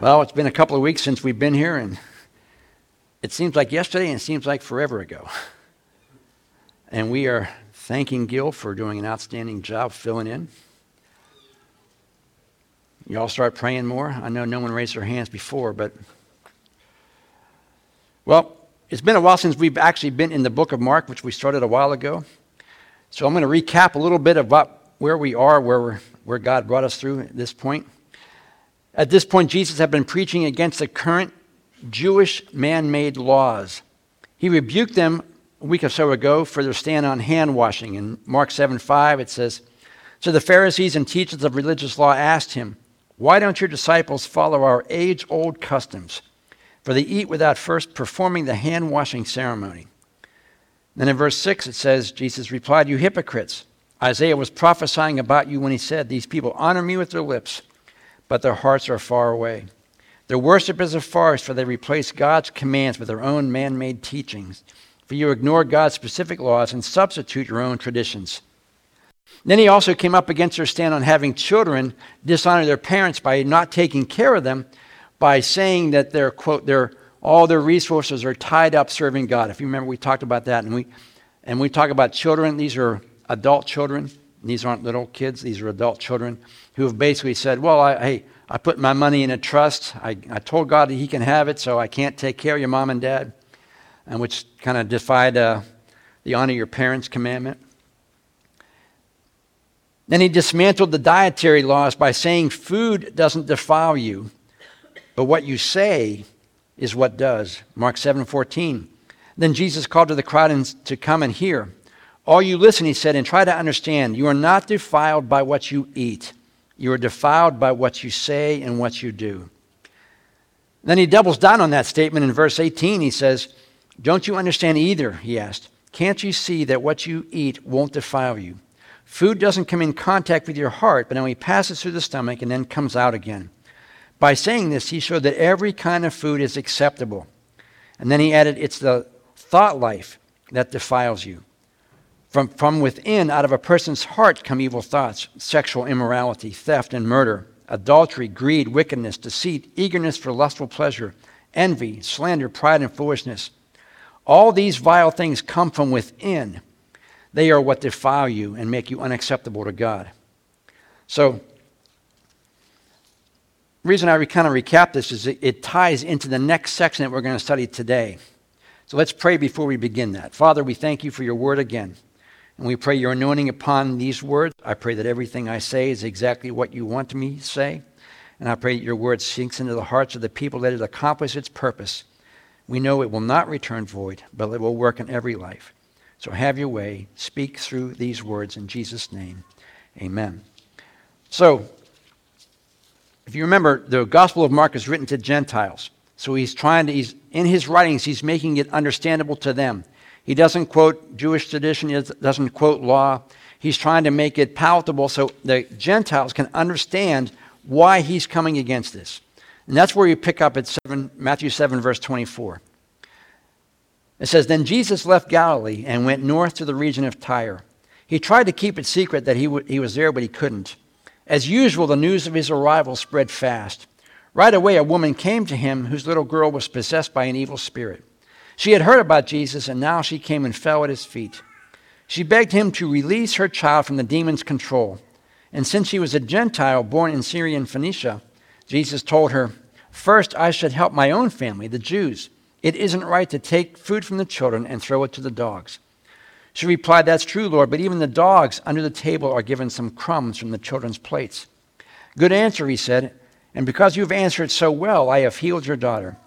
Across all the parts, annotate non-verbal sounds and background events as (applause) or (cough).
Well, it's been a couple of weeks since we've been here, and it seems like yesterday and it seems like forever ago. And we are thanking Gil for doing an outstanding job filling in. You all start praying more. I know no one raised their hands before, but. Well, it's been a while since we've actually been in the book of Mark, which we started a while ago. So I'm going to recap a little bit about where we are, where, where God brought us through at this point. At this point, Jesus had been preaching against the current Jewish man made laws. He rebuked them a week or so ago for their stand on hand washing. In Mark 7 5, it says, So the Pharisees and teachers of religious law asked him, Why don't your disciples follow our age old customs? For they eat without first performing the hand washing ceremony. Then in verse 6, it says, Jesus replied, You hypocrites! Isaiah was prophesying about you when he said, These people honor me with their lips but their hearts are far away. Their worship is a farce, for they replace God's commands with their own man made teachings. For you ignore God's specific laws and substitute your own traditions. Then he also came up against their stand on having children dishonor their parents by not taking care of them, by saying that their quote their all their resources are tied up serving God. If you remember, we talked about that, and we and we talk about children. These are adult children. These aren't little kids. These are adult children who have basically said, Well, I, hey, I put my money in a trust. I, I told God that He can have it, so I can't take care of your mom and dad, and which kind of defied uh, the honor your parents commandment. Then he dismantled the dietary laws by saying food doesn't defile you, but what you say is what does. Mark 7:14. Then Jesus called to the crowd to come and hear. All you listen, he said, and try to understand. You are not defiled by what you eat. You are defiled by what you say and what you do. Then he doubles down on that statement in verse 18. He says, Don't you understand either? He asked. Can't you see that what you eat won't defile you? Food doesn't come in contact with your heart, but only passes through the stomach and then comes out again. By saying this, he showed that every kind of food is acceptable. And then he added, It's the thought life that defiles you. From, from within, out of a person's heart, come evil thoughts sexual immorality, theft, and murder, adultery, greed, wickedness, deceit, eagerness for lustful pleasure, envy, slander, pride, and foolishness. All these vile things come from within. They are what defile you and make you unacceptable to God. So, the reason I kind of recap this is it, it ties into the next section that we're going to study today. So let's pray before we begin that. Father, we thank you for your word again. And we pray your anointing upon these words. I pray that everything I say is exactly what you want me to say. And I pray that your word sinks into the hearts of the people, that it accomplish its purpose. We know it will not return void, but it will work in every life. So have your way. Speak through these words in Jesus' name. Amen. So, if you remember, the Gospel of Mark is written to Gentiles. So he's trying to, he's, in his writings, he's making it understandable to them. He doesn't quote Jewish tradition, he doesn't quote law. He's trying to make it palatable so the Gentiles can understand why he's coming against this. And that's where you pick up at 7, Matthew 7, verse 24. It says, Then Jesus left Galilee and went north to the region of Tyre. He tried to keep it secret that he, w- he was there, but he couldn't. As usual, the news of his arrival spread fast. Right away, a woman came to him whose little girl was possessed by an evil spirit. She had heard about Jesus, and now she came and fell at his feet. She begged him to release her child from the demon's control. And since she was a Gentile born in Syrian Phoenicia, Jesus told her, First, I should help my own family, the Jews. It isn't right to take food from the children and throw it to the dogs. She replied, That's true, Lord, but even the dogs under the table are given some crumbs from the children's plates. Good answer, he said, and because you've answered so well, I have healed your daughter.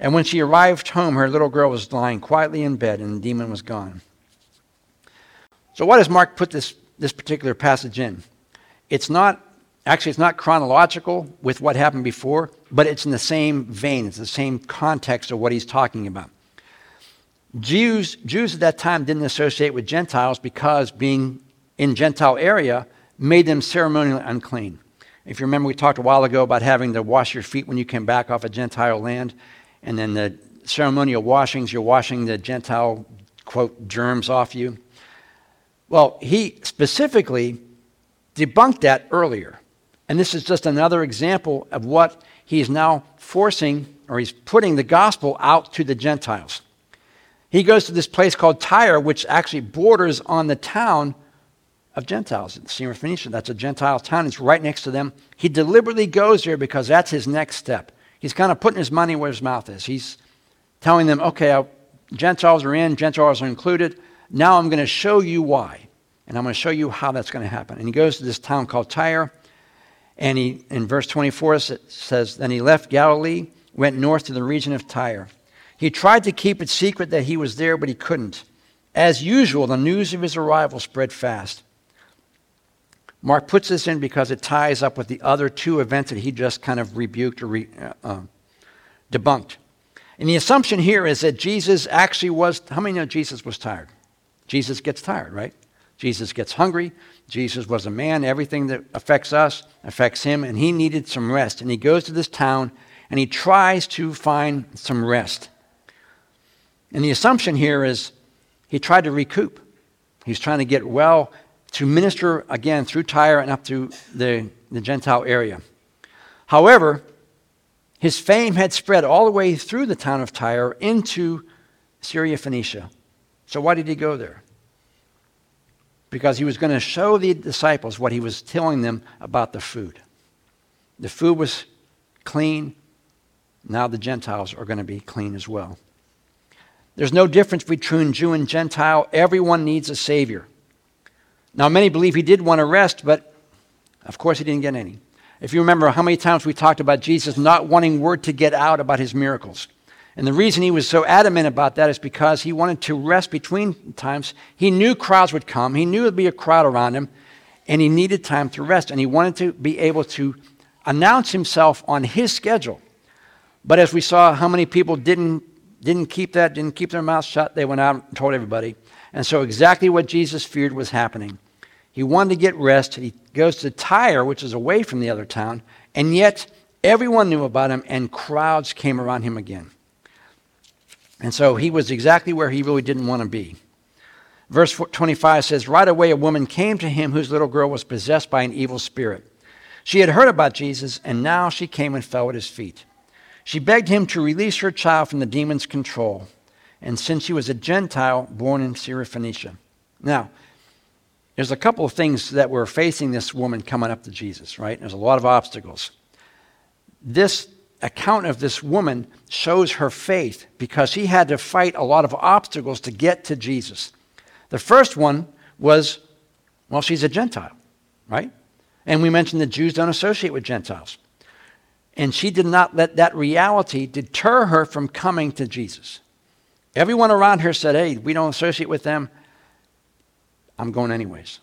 And when she arrived home, her little girl was lying quietly in bed and the demon was gone. So, why does Mark put this, this particular passage in? It's not, actually, it's not chronological with what happened before, but it's in the same vein, it's the same context of what he's talking about. Jews, Jews at that time didn't associate with Gentiles because being in Gentile area made them ceremonially unclean. If you remember, we talked a while ago about having to wash your feet when you came back off a Gentile land. And then the ceremonial washings, you're washing the Gentile, quote, germs off you. Well, he specifically debunked that earlier. And this is just another example of what he is now forcing or he's putting the gospel out to the Gentiles. He goes to this place called Tyre, which actually borders on the town of Gentiles, Syrophoenicia. That's a Gentile town. It's right next to them. He deliberately goes there because that's his next step. He's kind of putting his money where his mouth is. He's telling them, okay, I'll, Gentiles are in, Gentiles are included. Now I'm going to show you why. And I'm going to show you how that's going to happen. And he goes to this town called Tyre. And he, in verse 24, it says, Then he left Galilee, went north to the region of Tyre. He tried to keep it secret that he was there, but he couldn't. As usual, the news of his arrival spread fast. Mark puts this in because it ties up with the other two events that he just kind of rebuked or re, uh, uh, debunked. And the assumption here is that Jesus actually was, how many know Jesus was tired? Jesus gets tired, right? Jesus gets hungry. Jesus was a man. Everything that affects us affects him, and he needed some rest. And he goes to this town and he tries to find some rest. And the assumption here is he tried to recoup. He's trying to get well to minister again through Tyre and up through the, the Gentile area. However, his fame had spread all the way through the town of Tyre into Syria Phoenicia. So, why did he go there? Because he was going to show the disciples what he was telling them about the food. The food was clean. Now the Gentiles are going to be clean as well. There's no difference between Jew and Gentile. Everyone needs a Savior. Now, many believe he did want to rest, but of course he didn't get any. If you remember how many times we talked about Jesus not wanting word to get out about his miracles. And the reason he was so adamant about that is because he wanted to rest between times. He knew crowds would come, he knew there'd be a crowd around him, and he needed time to rest. And he wanted to be able to announce himself on his schedule. But as we saw, how many people didn't didn't keep that, didn't keep their mouths shut. They went out and told everybody. And so, exactly what Jesus feared was happening. He wanted to get rest. He goes to Tyre, which is away from the other town, and yet everyone knew about him, and crowds came around him again. And so he was exactly where he really didn't want to be. Verse 25 says, Right away, a woman came to him whose little girl was possessed by an evil spirit. She had heard about Jesus, and now she came and fell at his feet. She begged him to release her child from the demon's control, and since she was a Gentile born in Syrophoenicia. Now, there's a couple of things that were facing this woman coming up to Jesus, right? There's a lot of obstacles. This account of this woman shows her faith because she had to fight a lot of obstacles to get to Jesus. The first one was, well, she's a Gentile, right? And we mentioned that Jews don't associate with Gentiles. And she did not let that reality deter her from coming to Jesus. Everyone around her said, Hey, we don't associate with them. I'm going anyways.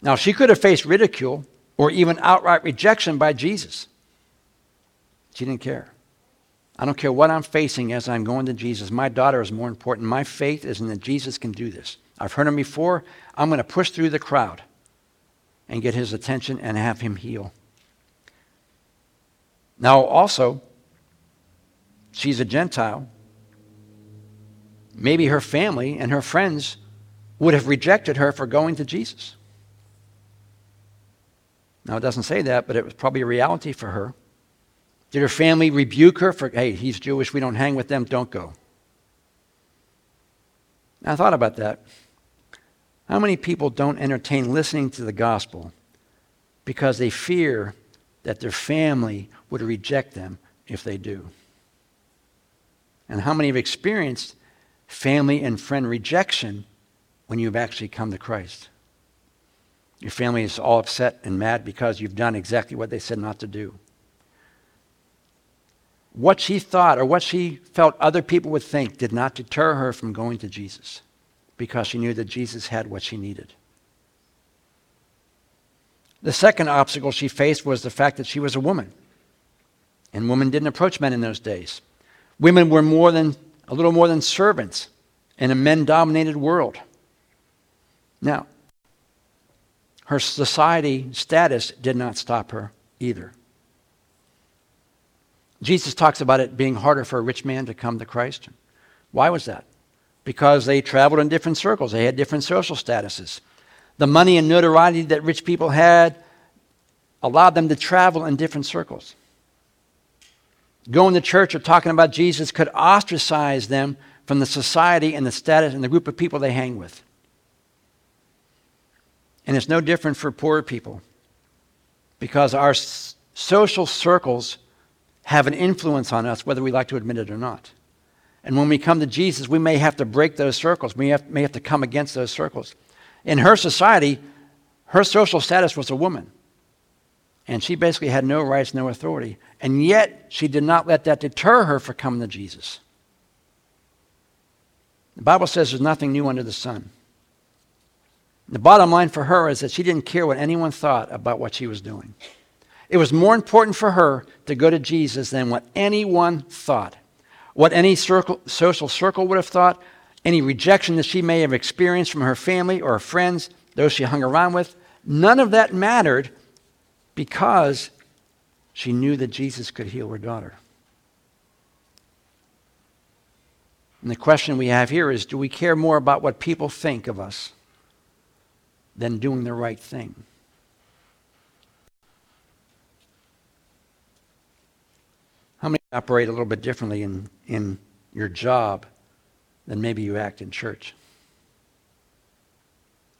Now, she could have faced ridicule or even outright rejection by Jesus. She didn't care. I don't care what I'm facing as I'm going to Jesus. My daughter is more important. My faith is in that Jesus can do this. I've heard him before. I'm going to push through the crowd and get his attention and have him heal. Now, also, she's a Gentile. Maybe her family and her friends would have rejected her for going to Jesus. Now, it doesn't say that, but it was probably a reality for her. Did her family rebuke her for, hey, he's Jewish, we don't hang with them, don't go? I thought about that. How many people don't entertain listening to the gospel because they fear that their family would reject them if they do. And how many have experienced family and friend rejection when you've actually come to Christ? Your family is all upset and mad because you've done exactly what they said not to do. What she thought or what she felt other people would think did not deter her from going to Jesus because she knew that Jesus had what she needed. The second obstacle she faced was the fact that she was a woman. And women didn't approach men in those days. Women were more than a little more than servants in a men dominated world. Now, her society status did not stop her either. Jesus talks about it being harder for a rich man to come to Christ. Why was that? Because they traveled in different circles, they had different social statuses. The money and notoriety that rich people had allowed them to travel in different circles. Going to church or talking about Jesus could ostracize them from the society and the status and the group of people they hang with. And it's no different for poor people because our s- social circles have an influence on us, whether we like to admit it or not. And when we come to Jesus, we may have to break those circles. We have, may have to come against those circles. In her society, her social status was a woman. And she basically had no rights, no authority. And yet, she did not let that deter her from coming to Jesus. The Bible says there's nothing new under the sun. The bottom line for her is that she didn't care what anyone thought about what she was doing. It was more important for her to go to Jesus than what anyone thought. What any circle, social circle would have thought, any rejection that she may have experienced from her family or her friends, those she hung around with, none of that mattered because she knew that Jesus could heal her daughter. And the question we have here is do we care more about what people think of us than doing the right thing? How many operate a little bit differently in, in your job than maybe you act in church?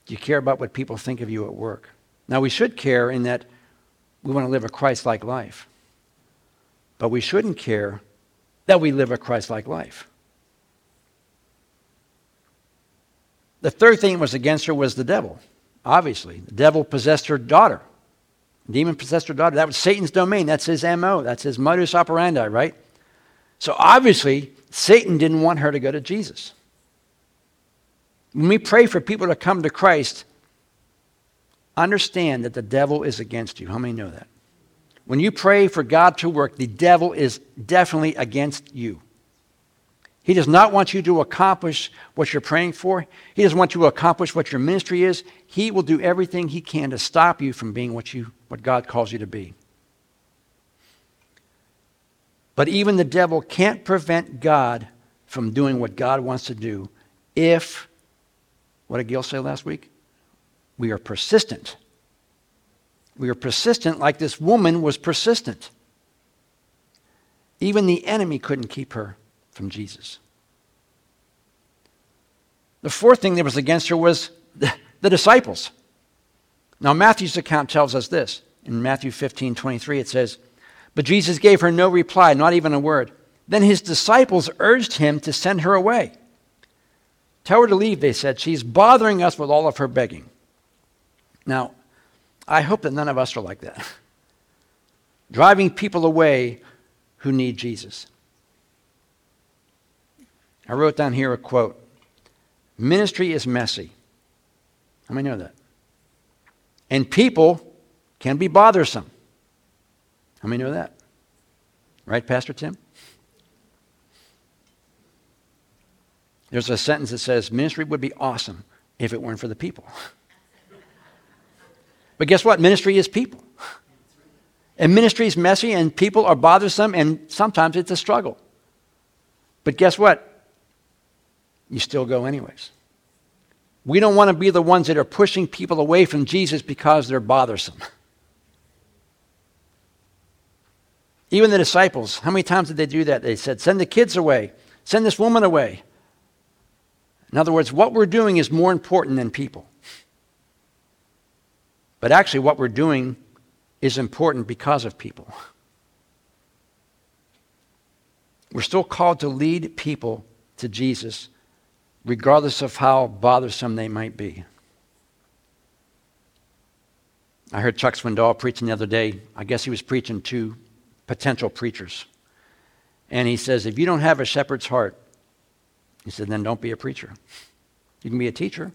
Do you care about what people think of you at work? Now, we should care in that we want to live a Christ like life. But we shouldn't care that we live a Christ like life. The third thing that was against her was the devil, obviously. The devil possessed her daughter. Demon possessed her daughter. That was Satan's domain. That's his MO. That's his modus operandi, right? So obviously, Satan didn't want her to go to Jesus. When we pray for people to come to Christ, understand that the devil is against you. How many know that? When you pray for God to work, the devil is definitely against you. He does not want you to accomplish what you're praying for. He doesn't want you to accomplish what your ministry is. He will do everything he can to stop you from being what, you, what God calls you to be. But even the devil can't prevent God from doing what God wants to do if, what did Gil say last week? We are persistent. We are persistent like this woman was persistent. Even the enemy couldn't keep her from Jesus. The fourth thing that was against her was the, disciples. Now, Matthew's account tells us this. In Matthew 15 23, it says, But Jesus gave her no reply, not even a word. Then his disciples urged him to send her away. Tell her to leave, they said. She's bothering us with all of her begging. Now, I hope that none of us are like that. Driving people away who need Jesus. I wrote down here a quote Ministry is messy. How many know that? And people can be bothersome. How many know that? Right, Pastor Tim? There's a sentence that says ministry would be awesome if it weren't for the people. (laughs) But guess what? Ministry is people. And ministry is messy, and people are bothersome, and sometimes it's a struggle. But guess what? You still go anyways. We don't want to be the ones that are pushing people away from Jesus because they're bothersome. (laughs) Even the disciples, how many times did they do that? They said, Send the kids away, send this woman away. In other words, what we're doing is more important than people. But actually, what we're doing is important because of people. We're still called to lead people to Jesus, regardless of how bothersome they might be. I heard Chuck Swindoll preaching the other day. I guess he was preaching to potential preachers. And he says, if you don't have a shepherd's heart, he said, then don't be a preacher. You can be a teacher,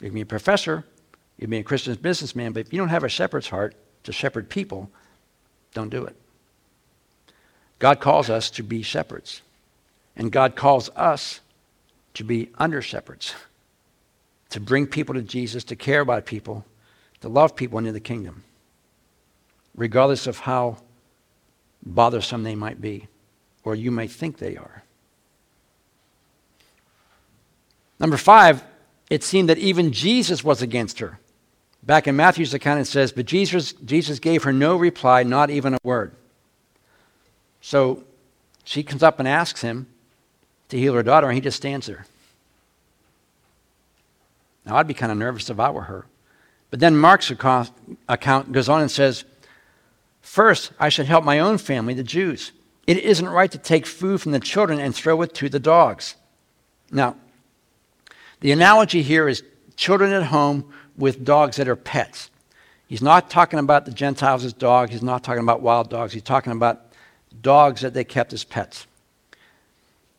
you can be a professor, you can be a Christian businessman, but if you don't have a shepherd's heart to shepherd people, don't do it. God calls us to be shepherds, and God calls us to be under shepherds, to bring people to Jesus, to care about people, to love people into the kingdom, regardless of how bothersome they might be, or you may think they are. Number five, it seemed that even Jesus was against her. Back in Matthew's account, it says, But Jesus, Jesus gave her no reply, not even a word. So she comes up and asks him to heal her daughter, and he just stands there. Now, I'd be kind of nervous if I were her. But then Mark's account goes on and says, First, I should help my own family, the Jews. It isn't right to take food from the children and throw it to the dogs. Now, the analogy here is children at home with dogs that are pets. He's not talking about the Gentiles as dogs. He's not talking about wild dogs. He's talking about dogs that they kept as pets.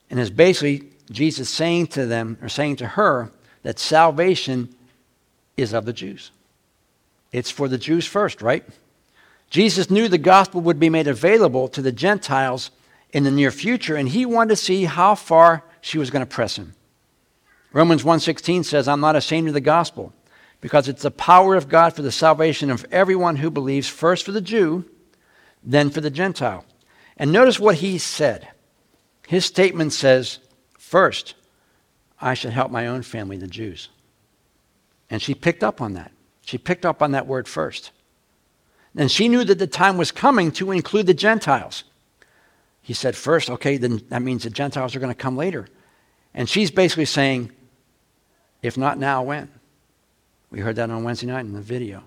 And it's basically Jesus saying to them, or saying to her, that salvation is of the Jews. It's for the Jews first, right? Jesus knew the gospel would be made available to the Gentiles in the near future, and he wanted to see how far she was going to press him. Romans 1:16 says, "I'm not ashamed of the gospel, because it's the power of God for the salvation of everyone who believes, first for the Jew, then for the Gentile." And notice what he said. His statement says, First, I should help my own family, the Jews. And she picked up on that. She picked up on that word first. And she knew that the time was coming to include the Gentiles. He said, First, okay, then that means the Gentiles are going to come later. And she's basically saying, If not now, when? We heard that on Wednesday night in the video.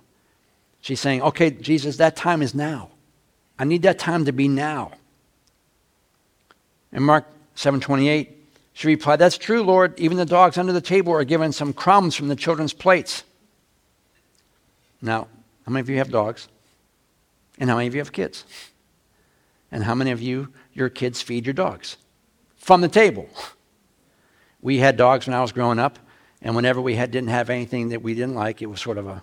She's saying, Okay, Jesus, that time is now. I need that time to be now. In Mark 7:28, she replied, "That's true, Lord. Even the dogs under the table are given some crumbs from the children's plates." Now, how many of you have dogs? And how many of you have kids? And how many of you, your kids feed your dogs? From the table. We had dogs when I was growing up, and whenever we had, didn't have anything that we didn't like, it was sort of a.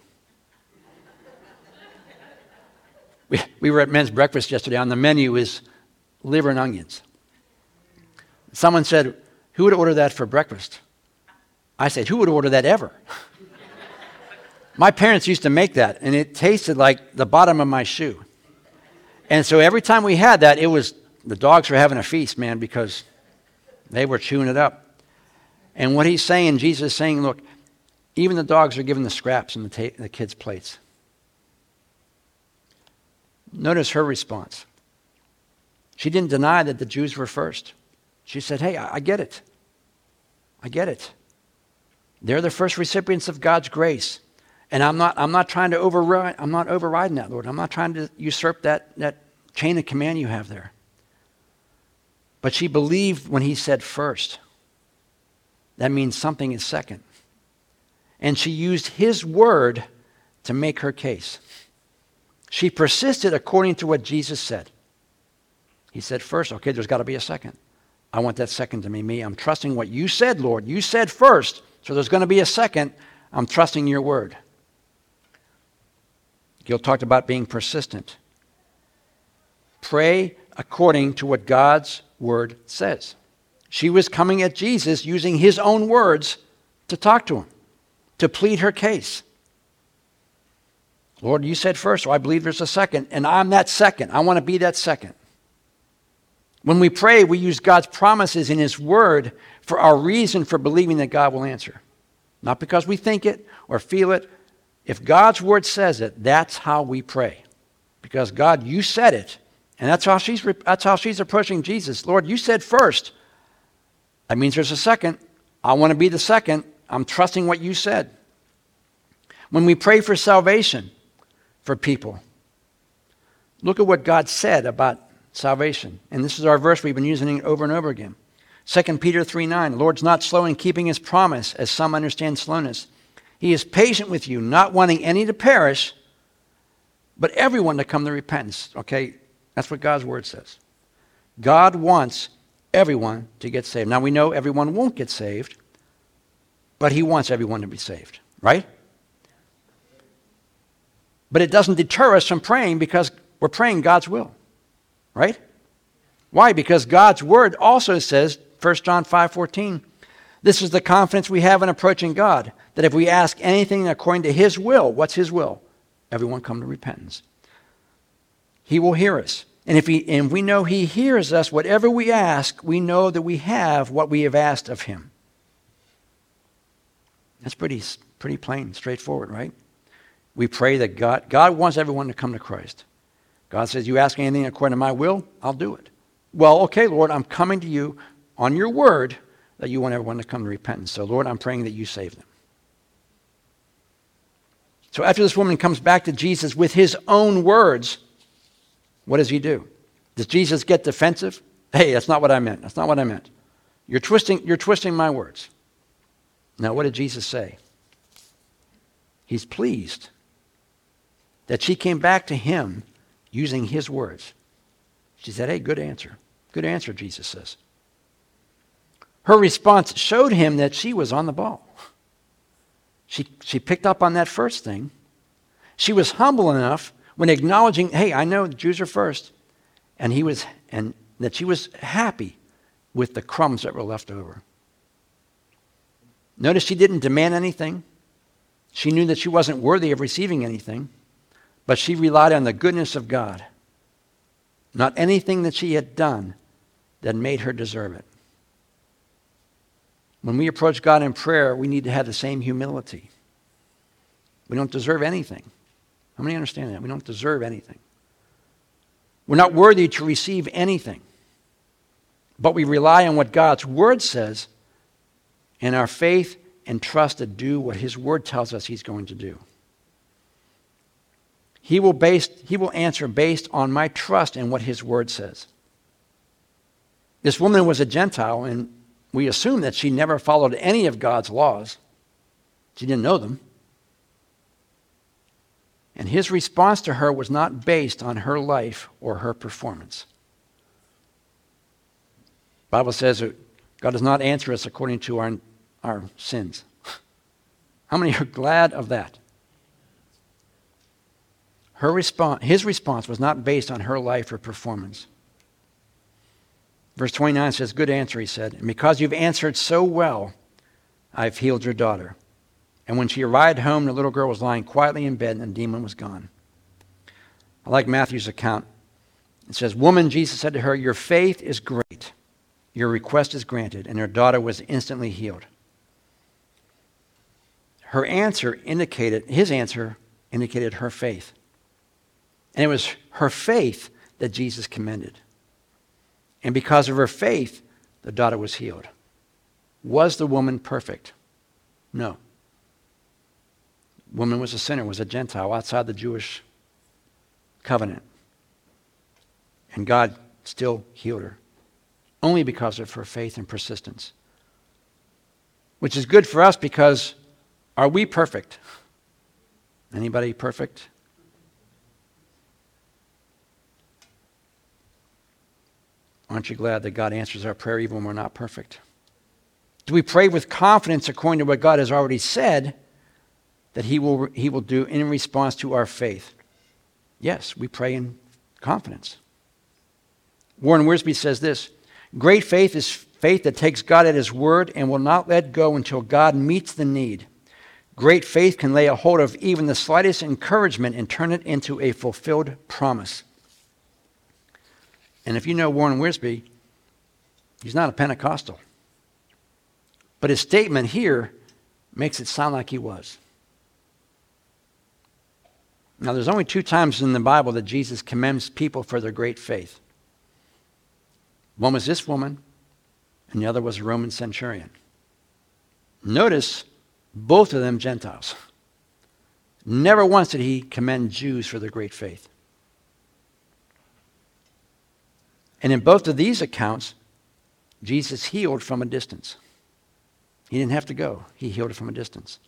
we, we were at men's breakfast yesterday. On the menu is liver and onions. Someone said, Who would order that for breakfast? I said, Who would order that ever? (laughs) my parents used to make that, and it tasted like the bottom of my shoe. And so every time we had that, it was the dogs were having a feast, man, because they were chewing it up. And what he's saying, Jesus is saying, look, even the dogs are given the scraps in the, ta- the kids' plates. Notice her response. She didn't deny that the Jews were first. She said, Hey, I, I get it. I get it. They're the first recipients of God's grace. And I'm not, I'm not trying to override, I'm not overriding that, Lord. I'm not trying to usurp that, that chain of command you have there. But she believed when he said first. That means something is second. And she used his word to make her case. She persisted according to what Jesus said. He said first, okay, there's got to be a second. I want that second to be me. I'm trusting what you said, Lord. You said first, so there's going to be a second. I'm trusting your word. Gil talked about being persistent. Pray according to what God's word says. She was coming at Jesus using his own words to talk to him, to plead her case. Lord, you said first, so I believe there's a second, and I'm that second. I want to be that second. When we pray, we use God's promises in His Word for our reason for believing that God will answer. Not because we think it or feel it. If God's Word says it, that's how we pray. Because God, you said it. And that's how she's, that's how she's approaching Jesus. Lord, you said first. That means there's a second. I want to be the second. I'm trusting what you said. When we pray for salvation for people, look at what God said about salvation. And this is our verse we've been using over and over again. 2 Peter 3 9, the Lord's not slow in keeping his promise, as some understand slowness. He is patient with you, not wanting any to perish, but everyone to come to repentance. Okay? That's what God's word says. God wants everyone to get saved. Now we know everyone won't get saved, but he wants everyone to be saved, right? But it doesn't deter us from praying because we're praying God's will. Right? Why? Because God's word also says, 1 John 5:14, this is the confidence we have in approaching God, that if we ask anything according to his will, what's his will? Everyone come to repentance. He will hear us. And if, he, and we know he hears us, whatever we ask, we know that we have what we have asked of him. That's pretty, pretty plain, straightforward, right? We pray that God, God wants everyone to come to Christ. God says, You ask anything according to my will, I'll do it. Well, okay, Lord, I'm coming to you on your word that you want everyone to come to repentance. So, Lord, I'm praying that you save them. So, after this woman comes back to Jesus with his own words, what does he do? Does Jesus get defensive? Hey, that's not what I meant. That's not what I meant. You're twisting, you're twisting my words. Now, what did Jesus say? He's pleased that she came back to him using his words. She said, Hey, good answer. Good answer, Jesus says. Her response showed him that she was on the ball. She, she picked up on that first thing. She was humble enough when acknowledging, hey, I know the Jews are first. And he was and that she was happy with the crumbs that were left over. Notice she didn't demand anything. She knew that she wasn't worthy of receiving anything, but she relied on the goodness of God, not anything that she had done that made her deserve it. When we approach God in prayer, we need to have the same humility. We don't deserve anything. How many understand that? We don't deserve anything. We're not worthy to receive anything. But we rely on what God's Word says and our faith and trust to do what His Word tells us He's going to do. He will, based, he will answer based on my trust in what His Word says. This woman was a Gentile, and we assume that she never followed any of God's laws. She didn't know them. And his response to her was not based on her life or her performance. The Bible says that God does not answer us according to our, our sins. (laughs) How many are glad of that? Her response, his response was not based on her life or performance. Verse 29 says, Good answer, he said. And because you've answered so well, I've healed your daughter. And when she arrived home, the little girl was lying quietly in bed and the demon was gone. I like Matthew's account. It says, Woman, Jesus said to her, Your faith is great. Your request is granted. And her daughter was instantly healed. Her answer indicated, his answer indicated her faith. And it was her faith that Jesus commended. And because of her faith, the daughter was healed. Was the woman perfect? No woman was a sinner, was a Gentile outside the Jewish covenant. And God still healed her, only because of her faith and persistence. Which is good for us because are we perfect? Anybody perfect? Aren't you glad that God answers our prayer even when we're not perfect? Do we pray with confidence according to what God has already said? That he will, he will do in response to our faith? Yes, we pray in confidence. Warren Wiersbe says this Great faith is faith that takes God at his word and will not let go until God meets the need. Great faith can lay a hold of even the slightest encouragement and turn it into a fulfilled promise. And if you know Warren Wiersbe, he's not a Pentecostal. But his statement here makes it sound like he was. Now, there's only two times in the Bible that Jesus commends people for their great faith. One was this woman, and the other was a Roman centurion. Notice both of them Gentiles. Never once did he commend Jews for their great faith. And in both of these accounts, Jesus healed from a distance. He didn't have to go, he healed from a distance.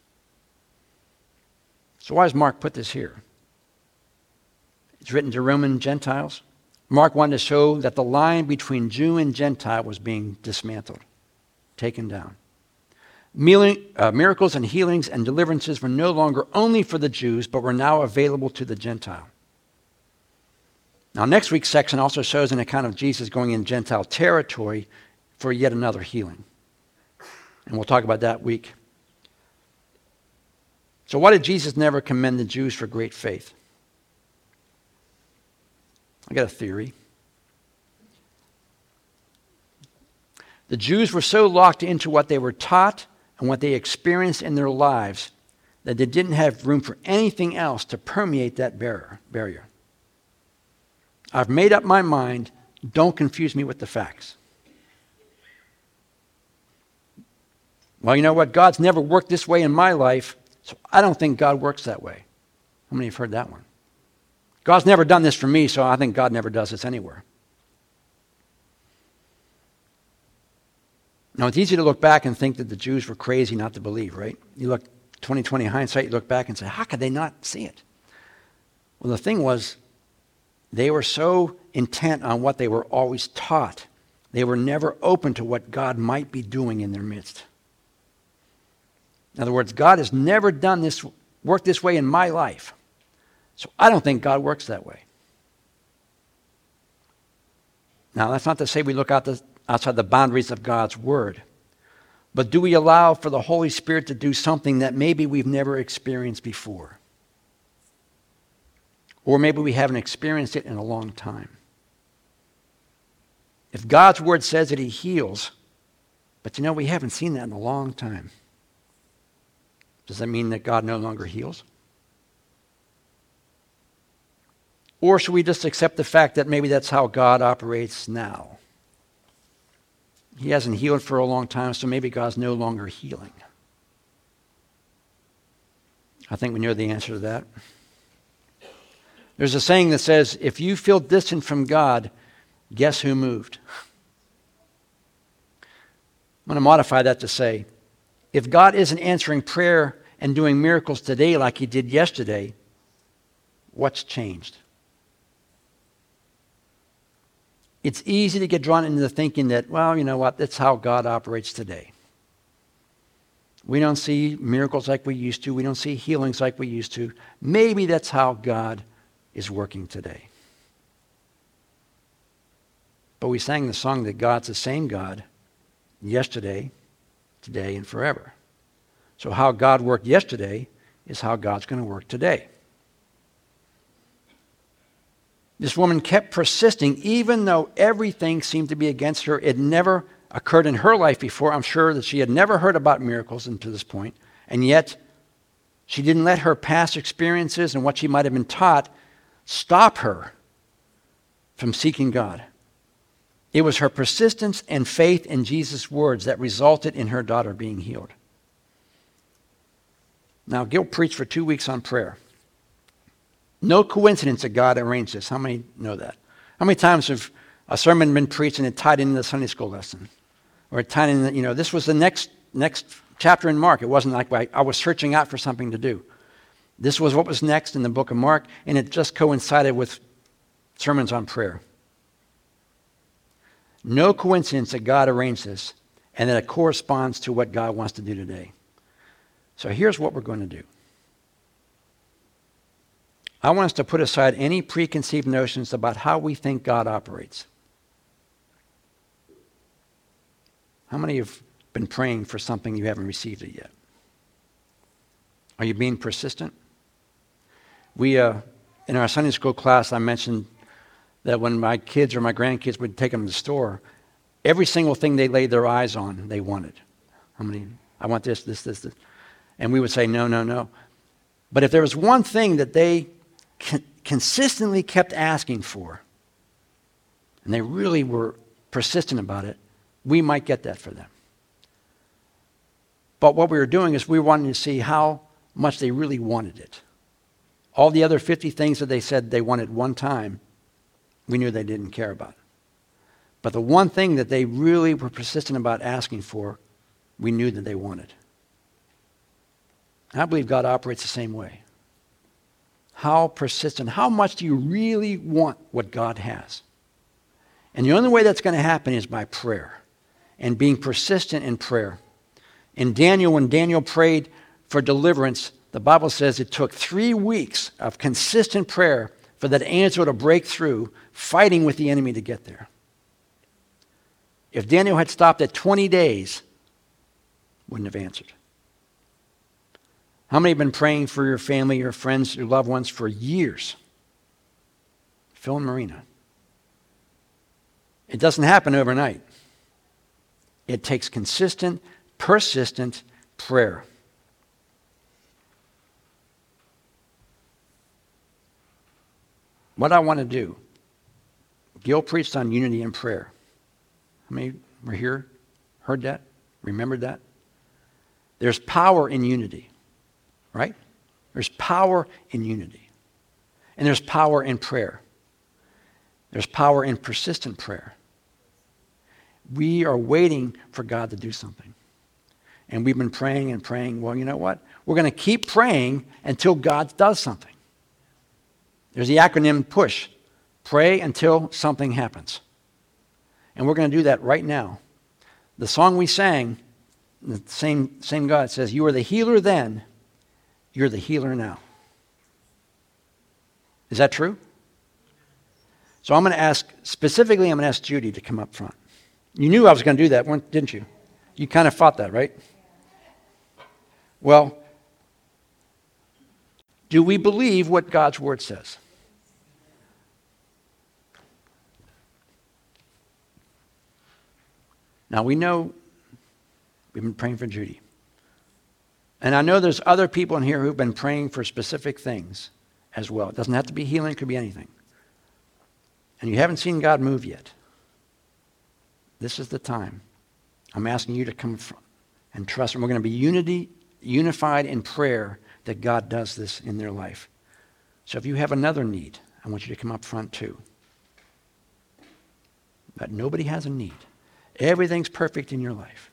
So, why does Mark put this here? It's written to Roman Gentiles. Mark wanted to show that the line between Jew and Gentile was being dismantled, taken down. Uh, miracles and healings and deliverances were no longer only for the Jews, but were now available to the Gentile. Now, next week's section also shows an account of Jesus going in Gentile territory for yet another healing. And we'll talk about that week. So, why did Jesus never commend the Jews for great faith? I got a theory. The Jews were so locked into what they were taught and what they experienced in their lives that they didn't have room for anything else to permeate that barrier. I've made up my mind Don't confuse me with the facts. Well, you know what? God's never worked this way in my life, so I don't think God works that way. How many have heard that one? God's never done this for me, so I think God never does this anywhere. Now, it's easy to look back and think that the Jews were crazy not to believe, right? You look 2020 hindsight, you look back and say, how could they not see it? Well, the thing was, they were so intent on what they were always taught, they were never open to what God might be doing in their midst. In other words, God has never done this work this way in my life. So I don't think God works that way. Now, that's not to say we look out the, outside the boundaries of God's Word. But do we allow for the Holy Spirit to do something that maybe we've never experienced before? Or maybe we haven't experienced it in a long time. If God's Word says that He heals, but you know, we haven't seen that in a long time, does that mean that God no longer heals? Or should we just accept the fact that maybe that's how God operates now? He hasn't healed for a long time, so maybe God's no longer healing. I think we know the answer to that. There's a saying that says, if you feel distant from God, guess who moved? I'm going to modify that to say, if God isn't answering prayer and doing miracles today like he did yesterday, what's changed? It's easy to get drawn into the thinking that, well, you know what, that's how God operates today. We don't see miracles like we used to. We don't see healings like we used to. Maybe that's how God is working today. But we sang the song that God's the same God yesterday, today, and forever. So, how God worked yesterday is how God's going to work today. This woman kept persisting, even though everything seemed to be against her. It never occurred in her life before. I'm sure that she had never heard about miracles until this point, and yet she didn't let her past experiences and what she might have been taught stop her from seeking God. It was her persistence and faith in Jesus' words that resulted in her daughter being healed. Now, Gil preached for two weeks on prayer. No coincidence that God arranged this. How many know that? How many times have a sermon been preached and it tied into the Sunday school lesson? Or it tied in, you know, this was the next, next chapter in Mark. It wasn't like I, I was searching out for something to do. This was what was next in the book of Mark, and it just coincided with sermons on prayer. No coincidence that God arranged this and that it corresponds to what God wants to do today. So here's what we're going to do. I want us to put aside any preconceived notions about how we think God operates. How many of you have been praying for something you haven't received it yet? Are you being persistent? We, uh, in our Sunday school class, I mentioned that when my kids or my grandkids would take them to the store, every single thing they laid their eyes on, they wanted. How many? I want this, this, this, this. And we would say, no, no, no. But if there was one thing that they consistently kept asking for, and they really were persistent about it, we might get that for them. But what we were doing is we wanted to see how much they really wanted it. All the other 50 things that they said they wanted one time, we knew they didn't care about. But the one thing that they really were persistent about asking for, we knew that they wanted. I believe God operates the same way how persistent, how much do you really want what God has? And the only way that's going to happen is by prayer and being persistent in prayer. In Daniel, when Daniel prayed for deliverance, the Bible says it took three weeks of consistent prayer for that answer to break through, fighting with the enemy to get there. If Daniel had stopped at 20 days, wouldn't have answered. How many have been praying for your family, your friends, your loved ones for years? Phil and Marina. It doesn't happen overnight. It takes consistent, persistent prayer. What I want to do, Gil preached on unity and prayer. How many were here, heard that, remembered that? There's power in unity, right? There's power in unity. And there's power in prayer. There's power in persistent prayer. We are waiting for God to do something. And we've been praying and praying. Well, you know what? We're going to keep praying until God does something. There's the acronym PUSH pray until something happens. And we're going to do that right now. The song we sang, the same, same God says, You are the healer then, you're the healer now. Is that true? So I'm going to ask, specifically, I'm going to ask Judy to come up front. You knew I was going to do that, didn't you? You kind of fought that, right? Well, do we believe what God's word says? Now we know we've been praying for Judy. And I know there's other people in here who've been praying for specific things as well. It doesn't have to be healing, it could be anything. And you haven't seen God move yet. This is the time. I'm asking you to come and trust. And we're going to be unity, unified in prayer that God does this in their life. So if you have another need, I want you to come up front too. But nobody has a need. Everything's perfect in your life.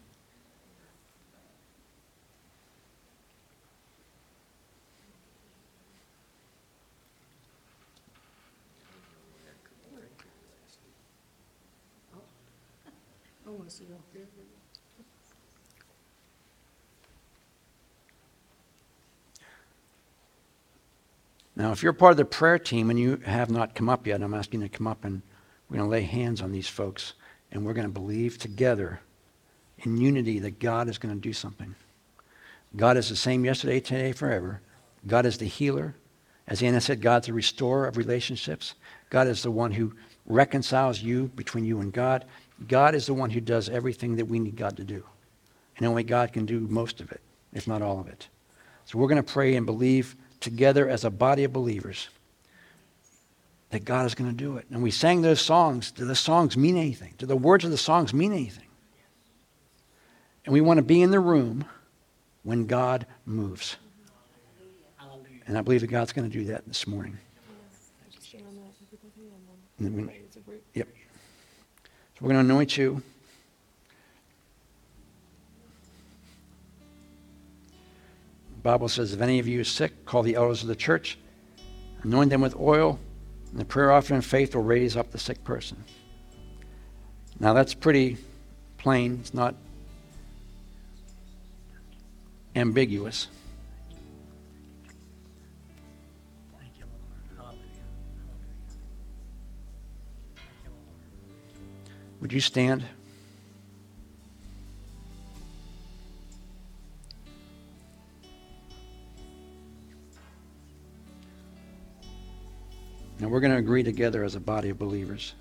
Now, if you're part of the prayer team and you have not come up yet, I'm asking you to come up and we're going to lay hands on these folks and we're going to believe together in unity that God is going to do something. God is the same yesterday, today, forever. God is the healer. As Anna said, God's the restorer of relationships. God is the one who reconciles you between you and God. God is the one who does everything that we need God to do. And only God can do most of it, if not all of it. So we're going to pray and believe together as a body of believers that God is going to do it. And we sang those songs. Do the songs mean anything? Do the words of the songs mean anything? And we want to be in the room when God moves. And I believe that God's going to do that this morning. We, yep. So we're going to anoint you. Bible says, if any of you is sick, call the elders of the church, anoint them with oil, and the prayer offering of faith will raise up the sick person. Now that's pretty plain. It's not ambiguous. Would you stand? And we're going to agree together as a body of believers.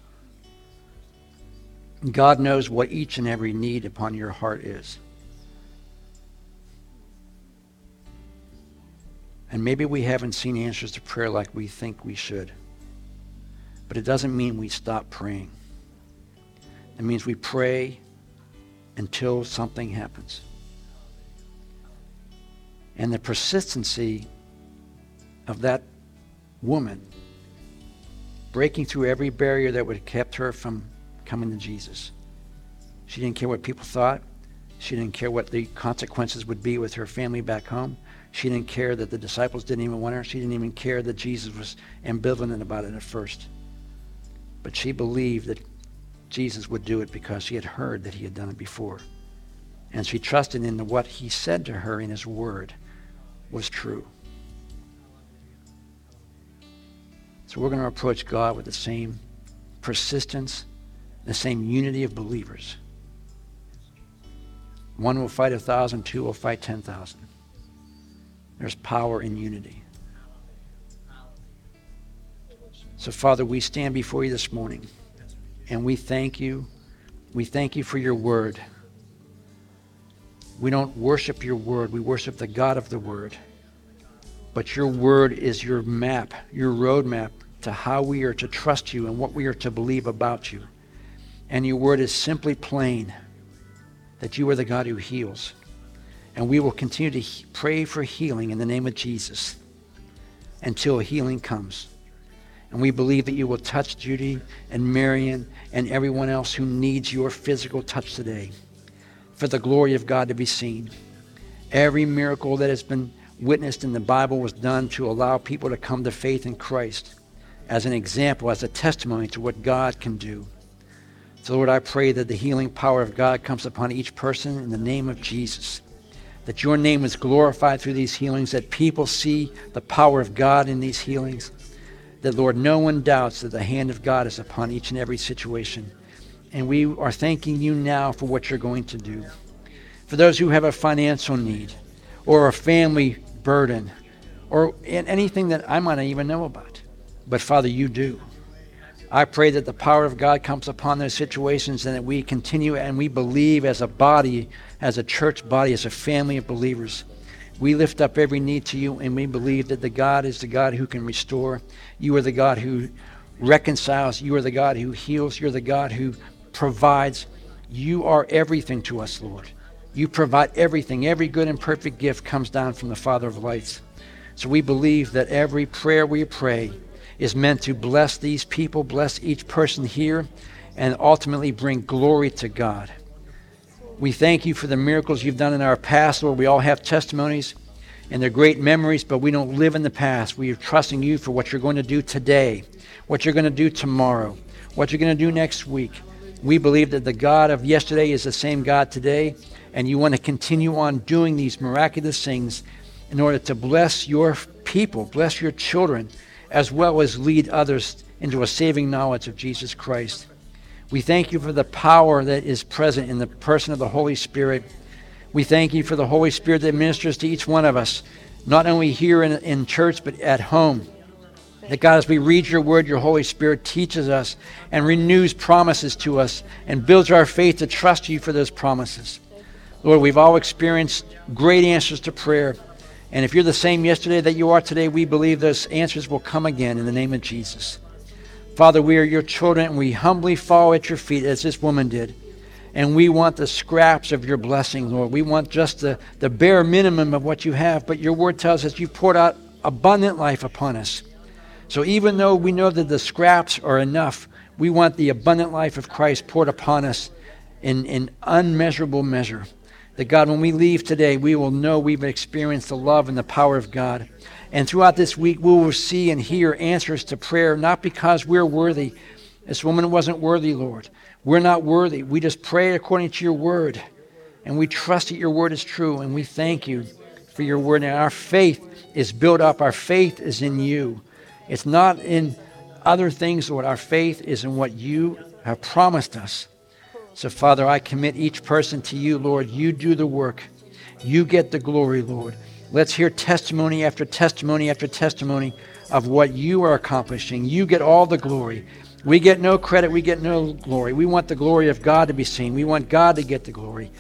God knows what each and every need upon your heart is. And maybe we haven't seen answers to prayer like we think we should. But it doesn't mean we stop praying. It means we pray until something happens. And the persistency of that woman breaking through every barrier that would have kept her from coming to Jesus. She didn't care what people thought. She didn't care what the consequences would be with her family back home. She didn't care that the disciples didn't even want her. She didn't even care that Jesus was ambivalent about it at first. But she believed that Jesus would do it because she had heard that he had done it before. And she trusted in what he said to her in his word was true. So we're going to approach God with the same persistence, the same unity of believers. One will fight a thousand, two will fight ten thousand. There's power in unity. So, Father, we stand before you this morning and we thank you. We thank you for your word. We don't worship your word, we worship the God of the word. But your word is your map, your roadmap to how we are to trust you and what we are to believe about you. And your word is simply plain that you are the God who heals. And we will continue to pray for healing in the name of Jesus until healing comes. And we believe that you will touch Judy and Marion and everyone else who needs your physical touch today for the glory of God to be seen. Every miracle that has been witnessed in the Bible was done to allow people to come to faith in Christ as an example, as a testimony to what God can do. So, Lord, I pray that the healing power of God comes upon each person in the name of Jesus. That your name is glorified through these healings, that people see the power of God in these healings. That, Lord, no one doubts that the hand of God is upon each and every situation. And we are thanking you now for what you're going to do. For those who have a financial need or a family burden or anything that I might not even know about. But Father, you do. I pray that the power of God comes upon those situations and that we continue and we believe as a body, as a church body, as a family of believers. We lift up every need to you and we believe that the God is the God who can restore. You are the God who reconciles. You are the God who heals. You're the God who provides. You are everything to us, Lord. You provide everything. Every good and perfect gift comes down from the Father of lights. So we believe that every prayer we pray is meant to bless these people, bless each person here, and ultimately bring glory to God. We thank you for the miracles you've done in our past, Lord. We all have testimonies and they're great memories, but we don't live in the past. We are trusting you for what you're going to do today, what you're going to do tomorrow, what you're going to do next week. We believe that the God of yesterday is the same God today, and you want to continue on doing these miraculous things in order to bless your people, bless your children, as well as lead others into a saving knowledge of Jesus Christ. We thank you for the power that is present in the person of the Holy Spirit. We thank you for the Holy Spirit that ministers to each one of us, not only here in, in church, but at home. That God, as we read your word, your Holy Spirit teaches us and renews promises to us and builds our faith to trust you for those promises. Lord, we've all experienced great answers to prayer. And if you're the same yesterday that you are today, we believe those answers will come again in the name of Jesus. Father, we are your children and we humbly fall at your feet as this woman did. And we want the scraps of your blessing, Lord. We want just the, the bare minimum of what you have. But your word tells us you poured out abundant life upon us. So even though we know that the scraps are enough, we want the abundant life of Christ poured upon us in, in unmeasurable measure. That God, when we leave today, we will know we've experienced the love and the power of God. And throughout this week, we will see and hear answers to prayer, not because we're worthy. This woman wasn't worthy, Lord. We're not worthy. We just pray according to your word. And we trust that your word is true. And we thank you for your word. And our faith is built up, our faith is in you. It's not in other things, Lord. Our faith is in what you have promised us. So, Father, I commit each person to you, Lord. You do the work. You get the glory, Lord. Let's hear testimony after testimony after testimony of what you are accomplishing. You get all the glory. We get no credit. We get no glory. We want the glory of God to be seen. We want God to get the glory.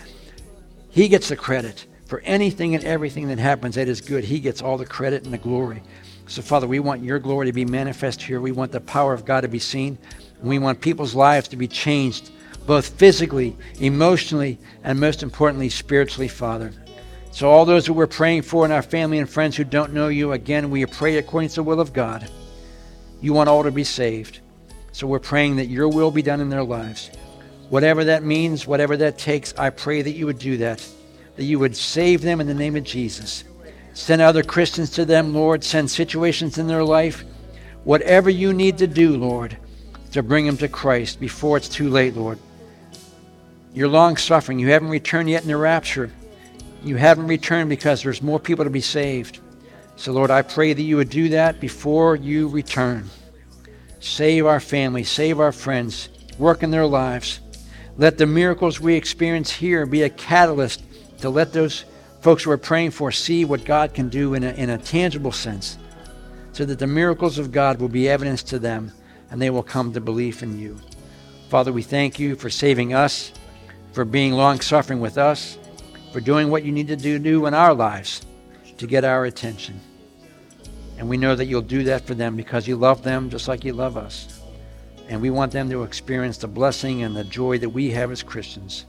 He gets the credit for anything and everything that happens that is good. He gets all the credit and the glory. So, Father, we want your glory to be manifest here. We want the power of God to be seen. We want people's lives to be changed, both physically, emotionally, and most importantly, spiritually, Father. So, all those who we're praying for in our family and friends who don't know you, again, we pray according to the will of God. You want all to be saved. So, we're praying that your will be done in their lives. Whatever that means, whatever that takes, I pray that you would do that, that you would save them in the name of Jesus. Send other Christians to them, Lord. Send situations in their life. Whatever you need to do, Lord, to bring them to Christ before it's too late, Lord. You're long suffering. You haven't returned yet in the rapture. You haven't returned because there's more people to be saved. So, Lord, I pray that you would do that before you return. Save our family, save our friends, work in their lives. Let the miracles we experience here be a catalyst to let those folks who are praying for see what God can do in a, in a tangible sense so that the miracles of God will be evidence to them and they will come to belief in you. Father, we thank you for saving us, for being long suffering with us, for doing what you need to do, do in our lives to get our attention. And we know that you'll do that for them because you love them just like you love us. And we want them to experience the blessing and the joy that we have as Christians.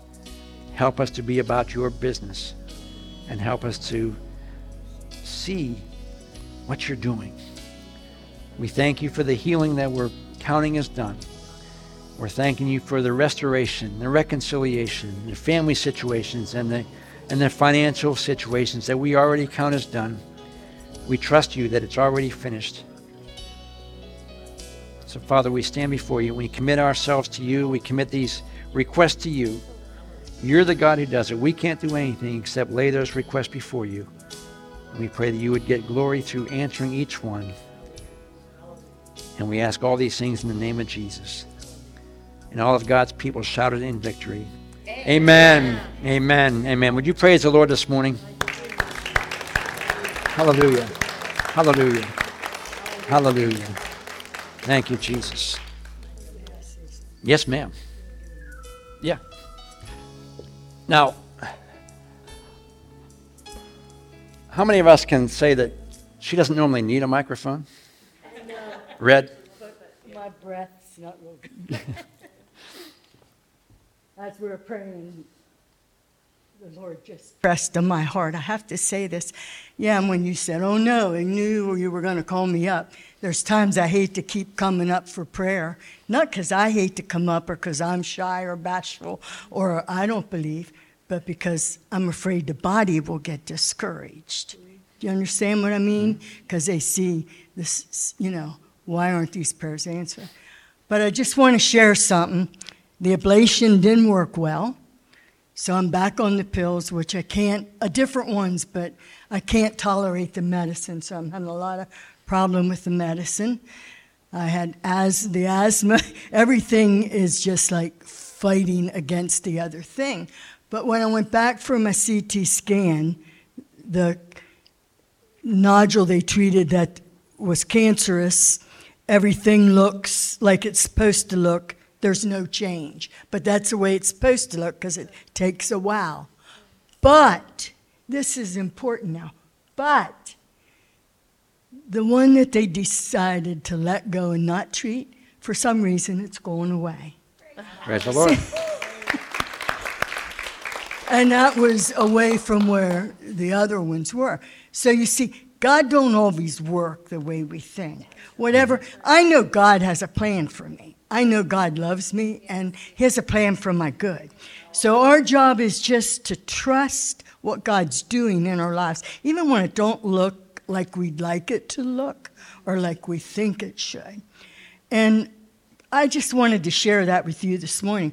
Help us to be about your business and help us to see what you're doing. We thank you for the healing that we're counting as done. We're thanking you for the restoration, the reconciliation, the family situations, and the, and the financial situations that we already count as done. We trust you that it's already finished. So, Father, we stand before you. We commit ourselves to you. We commit these requests to you. You're the God who does it. We can't do anything except lay those requests before you. And we pray that you would get glory through answering each one. And we ask all these things in the name of Jesus. And all of God's people shouted in victory. Amen. Amen. Amen. Would you praise the Lord this morning? Hallelujah. Hallelujah. Hallelujah. Thank you, Jesus. Yes, ma'am. Yeah. Now, how many of us can say that she doesn't normally need a microphone? Red? My breath's not real (laughs) good. As we were praying, the Lord just pressed on my heart. I have to say this. Yeah, and when you said, oh no, I knew you were going to call me up, there's times I hate to keep coming up for prayer. Not because I hate to come up or because I'm shy or bashful or I don't believe, but because I'm afraid the body will get discouraged. Do you understand what I mean? Mm-hmm. Because they see this, you know, why aren't these prayers answered? But I just want to share something. The ablation didn't work well. So I'm back on the pills, which I can't, a different ones, but I can't tolerate the medicine. So I'm having a lot of problem with the medicine. I had as the asthma, (laughs) everything is just like fighting against the other thing. But when I went back for my CT scan, the nodule they treated that was cancerous, everything looks like it's supposed to look there's no change. But that's the way it's supposed to look because it takes a while. But, this is important now, but the one that they decided to let go and not treat, for some reason it's going away. Praise the Lord. (laughs) and that was away from where the other ones were. So you see, God don't always work the way we think. Whatever, I know God has a plan for me. I know God loves me and He has a plan for my good. So our job is just to trust what God's doing in our lives, even when it don't look like we'd like it to look or like we think it should. And I just wanted to share that with you this morning.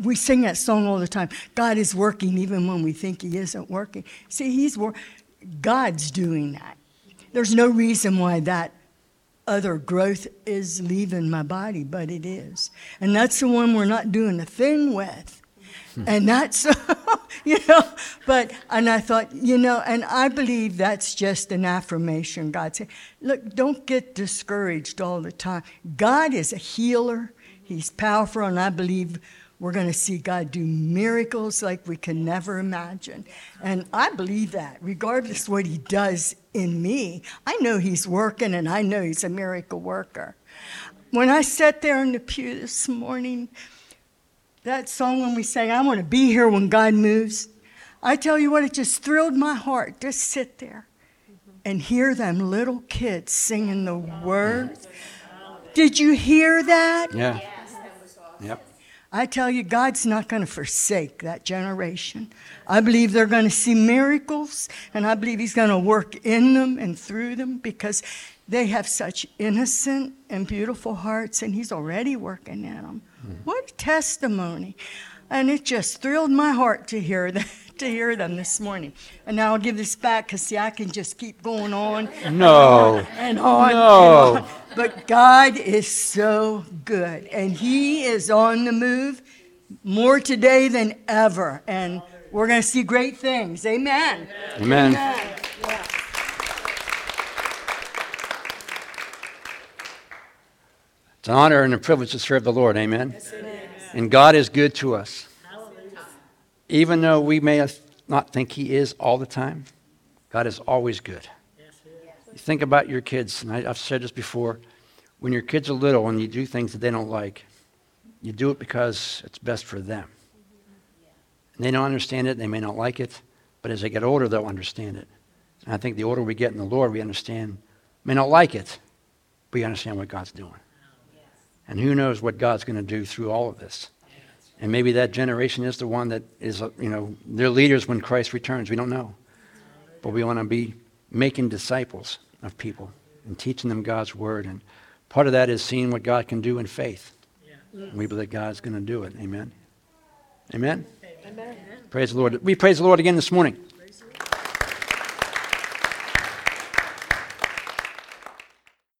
We sing that song all the time. God is working even when we think He isn't working. See, He's wor- God's doing that. There's no reason why that other growth is leaving my body, but it is. And that's the one we're not doing a thing with. Hmm. and that's, (laughs) you know, but, and I thought, you know, and I believe that's just an affirmation. God said, look, don't get discouraged all the time. God is a healer, He's powerful, and I believe we're going to see God do miracles like we can never imagine. And I believe that, regardless what He does in me, I know He's working and I know He's a miracle worker. When I sat there in the pew this morning, that song when we sang, I want to be here when God moves, I tell you what, it just thrilled my heart. Just sit there and hear them little kids singing the words. Did you hear that? Yeah. Yep. I tell you, God's not going to forsake that generation. I believe they're going to see miracles, and I believe He's going to work in them and through them because they have such innocent and beautiful hearts, and He's already working in them. Mm. What a testimony! And it just thrilled my heart to hear (laughs) that to hear them this morning. And now I'll give this back because, see, I can just keep going on. No. And on. No. And on. But God is so good. And He is on the move more today than ever. And we're going to see great things. Amen. Amen. Amen. Yeah. It's an honor and a privilege to serve the Lord. Amen. Yes, and God is good to us even though we may not think He is all the time, God is always good. Think about your kids, and I, I've said this before. When your kids are little and you do things that they don't like, you do it because it's best for them. And they don't understand it, they may not like it, but as they get older, they'll understand it. And I think the older we get in the Lord, we understand, may not like it, but we understand what God's doing. And who knows what God's going to do through all of this. And maybe that generation is the one that is, uh, you know, they're leaders when Christ returns. We don't know. But we want to be making disciples of people and teaching them God's word. And part of that is seeing what God can do in faith. And we believe God's going to do it. Amen. Amen. Amen. Praise the Lord. We praise the Lord again this morning.